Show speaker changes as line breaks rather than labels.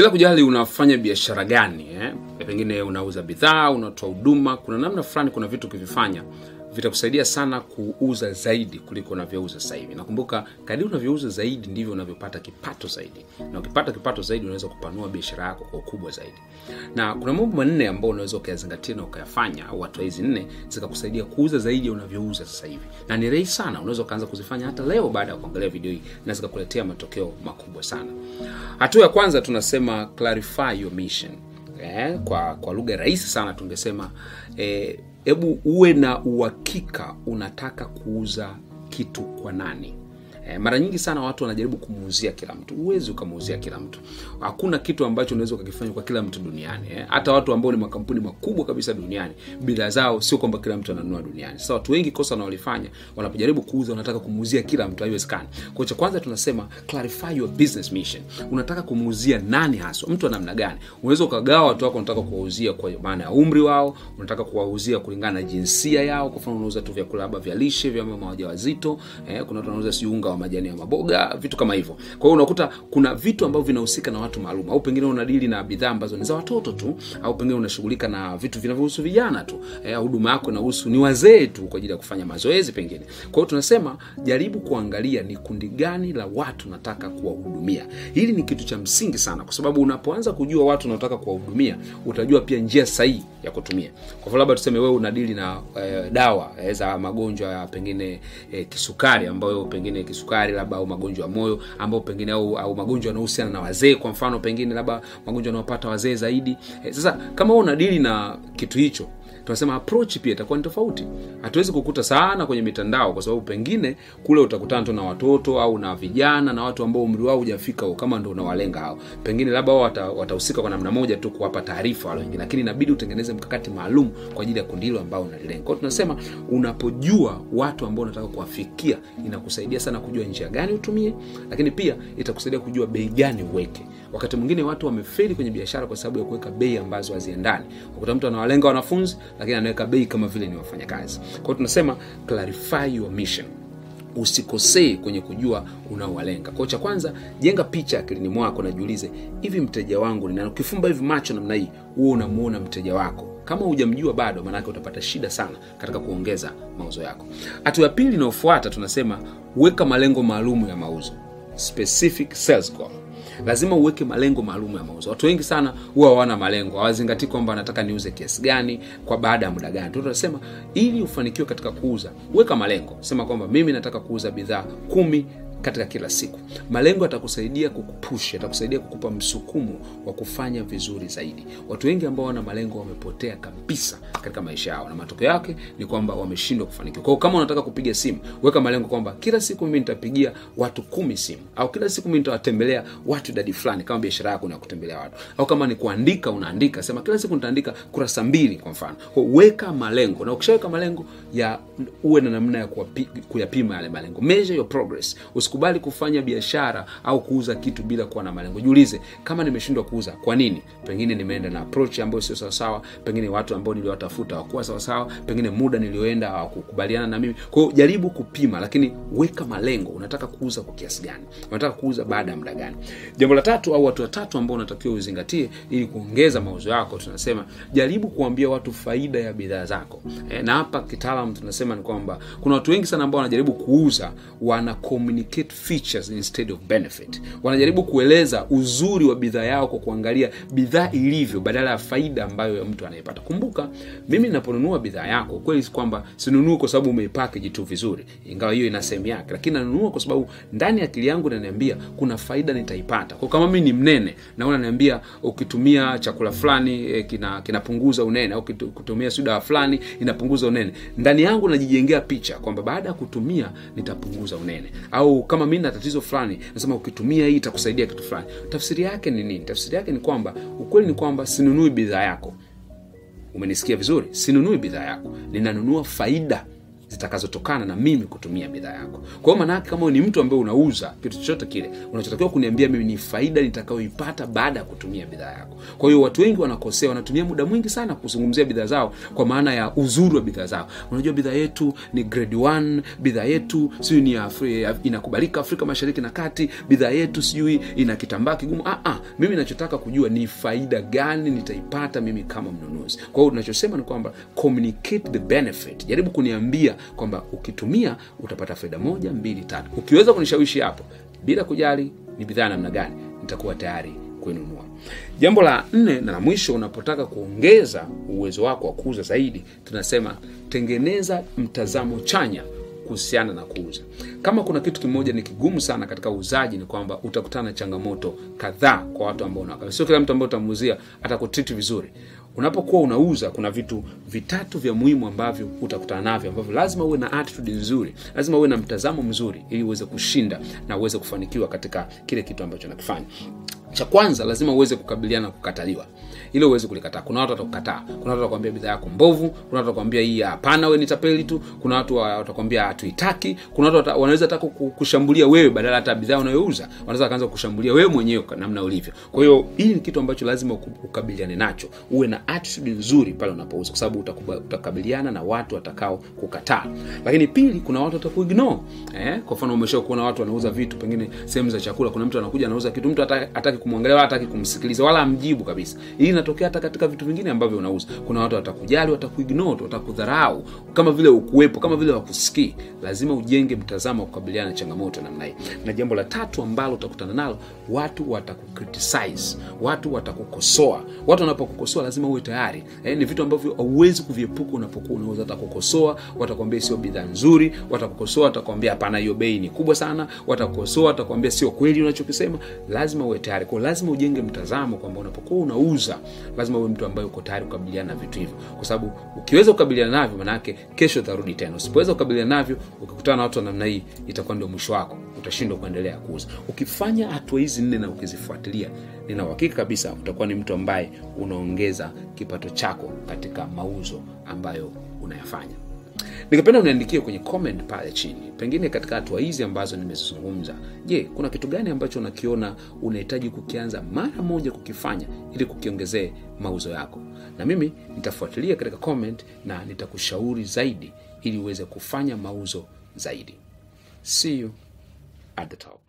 bila kujali unafanya biashara gani eh? pengine unauza bidhaa unatoa huduma kuna namna fulani kuna vitu ukivifanya vitakusaidia sana kuuza zaidi kuliko unavyouza sasa hivi. Nakumbuka kadiri unavyouza zaidi ndivyo unavyopata kipato zaidi. Na ukipata kipato zaidi unaweza kupanua biashara yako kwa ukubwa zaidi. Na kuna mambo manne ambayo unaweza ukayazingatia na ukayafanya au hatua hizi nne zikakusaidia kuuza zaidi ya unavyouza hivi. Na ni rahisi sana unaweza ukaanza kuzifanya hata leo baada ya kuangalia video hii na zikakuletea matokeo makubwa sana. Hatua ya kwanza tunasema clarify your mission. Eh, kwa kwa lugha rahisi sana tungesema hebu uwe na uhakika unataka kuuza kitu kwa nani E, mara nyingi sana watu wanajaribu kumuuzia kila mtu. Huwezi ukamuuzia kila mtu. Hakuna kitu ambacho unaweza ukakifanya kwa kila mtu duniani eh. hata watu ambao ni makampuni makubwa kabisa duniani bidhaa zao sio kwamba kila mtu ananunua duniani. Sasa watu wengi kosa wanaolifanya wanapojaribu kuuza wanataka kumuuzia kila mtu haiwezekani. Kwa cha kwanza tunasema clarify your business mission. Unataka kumuuzia nani haswa? Mtu wa namna gani? Unaweza ukagawa watu wako unataka kuwauzia kwa maana ya umri wao unataka kuwauzia kulingana na jinsia yao. Kwa mfano unauza tu vyakula vya lishe vya mama wajawazito eh, kuna watu wanauza si wa majani ya maboga vitu kama hivyo. Kwa hiyo unakuta kuna vitu ambavyo vinahusika na watu maalum au pengine unadili na bidhaa ambazo ni za watoto tu au pengine unashughulika na vitu vinavyohusu vijana tu. Eh, huduma yako inahusu ni wazee tu kwa ajili ya kufanya mazoezi pengine. Kwa hiyo tunasema jaribu kuangalia ni kundi gani la watu nataka kuwahudumia. Hili ni kitu cha msingi sana kwa sababu unapoanza kujua watu unaotaka kuwahudumia utajua pia njia sahihi ya kutumia. Kwa hivyo labda tuseme wewe unadili na eh, dawa eh, za magonjwa ya pengine eh, kisukari ambayo pengine kisukari labda au magonjwa ya moyo ambao pengine au, au magonjwa yanayohusiana na wazee kwa mfano pengine labda magonjwa yanayopata wazee zaidi. Eh, sasa kama wewe unadili na kitu hicho tunasema approach pia itakuwa ni tofauti. Hatuwezi kukuta sana kwenye mitandao kwa sababu pengine kule utakutana tu na watoto au na vijana na watu ambao umri wao hujafika kama ndo unawalenga hao. Pengine labda wao watahusika wata kwa namna moja tu kuwapa taarifa wale wengine lakini inabidi utengeneze mkakati maalum kwa ajili ya kundi hilo ambao unalilenga. Kwao tunasema unapojua watu ambao unataka kuwafikia inakusaidia sana kujua njia gani utumie lakini pia itakusaidia kujua bei gani uweke wakati mwingine watu wamefeli kwenye biashara kwa sababu ya kuweka bei ambazo haziendani. Wakuta mtu anawalenga wanafunzi lakini anaweka bei kama vile ni wafanyakazi. Kwao tunasema clarify your mission. Usikosee kwenye kujua unaowalenga. Kwao cha kwanza jenga picha akilini mwako najiulize hivi mteja wangu ni ukifumba hivi macho namna hii huo unamuona mteja wako. Kama hujamjua bado maanake utapata shida sana katika kuongeza mauzo yako. Hatua ya pili inayofuata tunasema weka malengo maalum ya mauzo. Specific sales goal lazima uweke malengo maalum ya mauzo. Watu wengi sana huwa hawana malengo hawazingatii kwamba nataka niuze kiasi gani kwa baada ya muda gani. Tunasema ili ufanikiwe katika kuuza weka malengo. Sema kwamba mimi nataka kuuza bidhaa kumi katika kila siku. Malengo yatakusaidia kukupush yatakusaidia kukupa msukumo wa kufanya vizuri zaidi. Watu wengi ambao wana malengo wamepotea kabisa katika maisha yao na matokeo yake ni kwamba wameshindwa kufanikiwa. Kwao kama unataka kupiga simu weka malengo kwamba kila siku mimi nitapigia watu kumi simu au kila siku mimi nitawatembelea watu idadi fulani kama biashara yako ni kutembelea watu. Au kama ni kuandika unaandika. Sema kila siku nitaandika kurasa mbili kwa mfano. Kwa weka malengo na ukishaweka malengo ya uwe na namna ya kuyapima yale malengo. Measure your progress usikubali kufanya biashara au kuuza kitu bila kuwa na malengo. Jiulize kama nimeshindwa kuuza kwa nini? Pengine nimeenda na approach ambayo sio sawasawa pengine watu ambao niliwatafuta hawakuwa sawasawa pengine muda nilioenda hawakukubaliana na mimi. Kwao jaribu kupima lakini weka malengo unataka kuuza kwa kiasi gani? Unataka kuuza baada ya muda gani? Jambo la tatu au watu watatu ambao unatakiwa uzingatie ili kuongeza mauzo yako tunasema jaribu kuambia watu faida ya bidhaa zako. E, na hapa kitaalam tunasema ni kwamba kuna watu wengi sana ambao wanajaribu kuuza wana communicate features instead of benefit. Wanajaribu kueleza uzuri wa bidhaa yao kwa kuangalia bidhaa ilivyo badala ya faida ambayo mtu anayepata. Kumbuka mimi naponunua bidhaa yako kweli kwamba sinunui kwa sababu umeipakeji tu vizuri. Ingawa hiyo ina sehemu yake lakini nanunua kwa sababu ndani ya akili yangu naniambia kuna faida nitaipata. Kama mi ni mnene na unaniambia ukitumia chakula fulani eh, kina kinapunguza unene au kutumia si fulani inapunguza unene. Ndani yangu najijengea picha kwamba baada ya kutumia nitapunguza unene. Au kama mi na tatizo fulani nasema ukitumia hii itakusaidia kitu fulani. Tafsiri yake ni nini? Tafsiri yake ni kwamba ukweli ni kwamba sinunui bidhaa yako. Umenisikia vizuri? Sinunui bidhaa yako. Ninanunua faida zitakazotokana na mimi kutumia bidhaa yako. Kwa hiyo maanaake kama ni mtu ambaye unauza kitu chochote kile unachotakiwa kuniambia mimi ni faida nitakayoipata baada ya kutumia bidhaa yako. Kwa hiyo watu wengi wanakosea wanatumia muda mwingi sana kuzungumzia bidhaa zao kwa maana ya uzuri wa bidhaa zao. Unajua bidhaa yetu ni grade one, bidhaa yetu sijui ni Afri, inakubalika afrika mashariki na kati bidhaa yetu sijui ina kitambaa kigumu. Ah, ah, mimi nachotaka kujua ni faida gani nitaipata mimi kama mnunuzi. Kwa hiyo tunachosema ni kwamba communicate the benefit. Jaribu kuniambia kwamba ukitumia utapata faida moja mbili tatu. Ukiweza kunishawishi hapo bila kujali ni bidhaa namna gani nitakuwa tayari kuinunua. Jambo la nne na la mwisho unapotaka kuongeza uwezo wako wa kuuza zaidi tunasema tengeneza mtazamo chanya kuhusiana na kuuza. Kama kuna kitu kimoja ni kigumu sana katika uuzaji ni kwamba utakutana na changamoto kadhaa kwa watu ambao unawaka sio kila mtu ambaye utamuuzia atakutriti vizuri. Unapokuwa unauza kuna vitu vitatu vya muhimu ambavyo utakutana navyo ambavyo lazima uwe na attitude nzuri lazima uwe na mtazamo mzuri ili uweze kushinda na uweze kufanikiwa katika kile kitu ambacho nakifanya cha kwanza lazima uweze kukabiliana na kukataliwa ili uwezi kulikataa. Kuna watu watakukataa. Kuna watu watakwambia bidhaa yako mbovu. Kuna watu watakwambia hii hapana we ni tapeli tu. Kuna watu watakwambia hatuitaki. Kuna watu wanaweza taka kushambulia wewe badala hata bidhaa unayouza. Wanaweza wakaanza kushambulia wewe mwenyewe namna ulivyo. Kwa hiyo hii ni kitu ambacho lazima ukabiliane nacho. Uwe na attitude nzuri pale unapouza kwa sababu utakabiliana na watu watakao kukataa. Lakini pili kuna watu watakuignore eh? kwa mfano umesha kuona watu wanauza vitu pengine sehemu za chakula. Kuna mtu anakuja anauza kitu mtu hataki kumwangalia wala hataki kumsikiliza wala amjibu kabisa. Hii inatokea hata katika vitu vingine ambavyo unauza. Kuna watu watakujali watakuignore watakudharau. Kama vile ukuwepo kama vile wakusikii lazima ujenge mtazamo wa kukabiliana na changamoto namna hii. Na jambo la tatu ambalo utakutana nalo watu watakukritisize watu watakukosoa. Watu wanapokukosoa lazima uwe tayari. Eh, ni vitu ambavyo hauwezi kuviepuka unapokuwa unauza watakukosoa watakwambia sio bidhaa nzuri watakukosoa watakwambia hapana hiyo bei ni kubwa sana. Watakukosoa watakwambia sio kweli unachokisema. Lazima uwe tayari. Kwao lazima ujenge mtazamo kwamba unapokuwa unauza lazima uwe mtu ambaye uko tayari kukabiliana na vitu hivyo. Kwa sababu ukiweza kukabiliana navyo manake kesho utarudi tena. Usipoweza kukabiliana navyo ukikutana na watu wa namna hii itakuwa ndio mwisho wako. Utashindwa kuendelea kuuza. Ukifanya hatua hizi nne na ukizifuatilia nina uhakika kabisa utakuwa ni mtu ambaye unaongeza kipato chako katika mauzo ambayo unayafanya ningependa uniandikie kwenye comment pale chini pengine katika hatua hizi ambazo nimezizungumza. Je kuna kitu gani ambacho unakiona unahitaji kukianza mara moja kukifanya ili kukiongezee mauzo yako? Na mimi nitafuatilia katika comment na nitakushauri zaidi ili uweze kufanya mauzo zaidi. See you at the top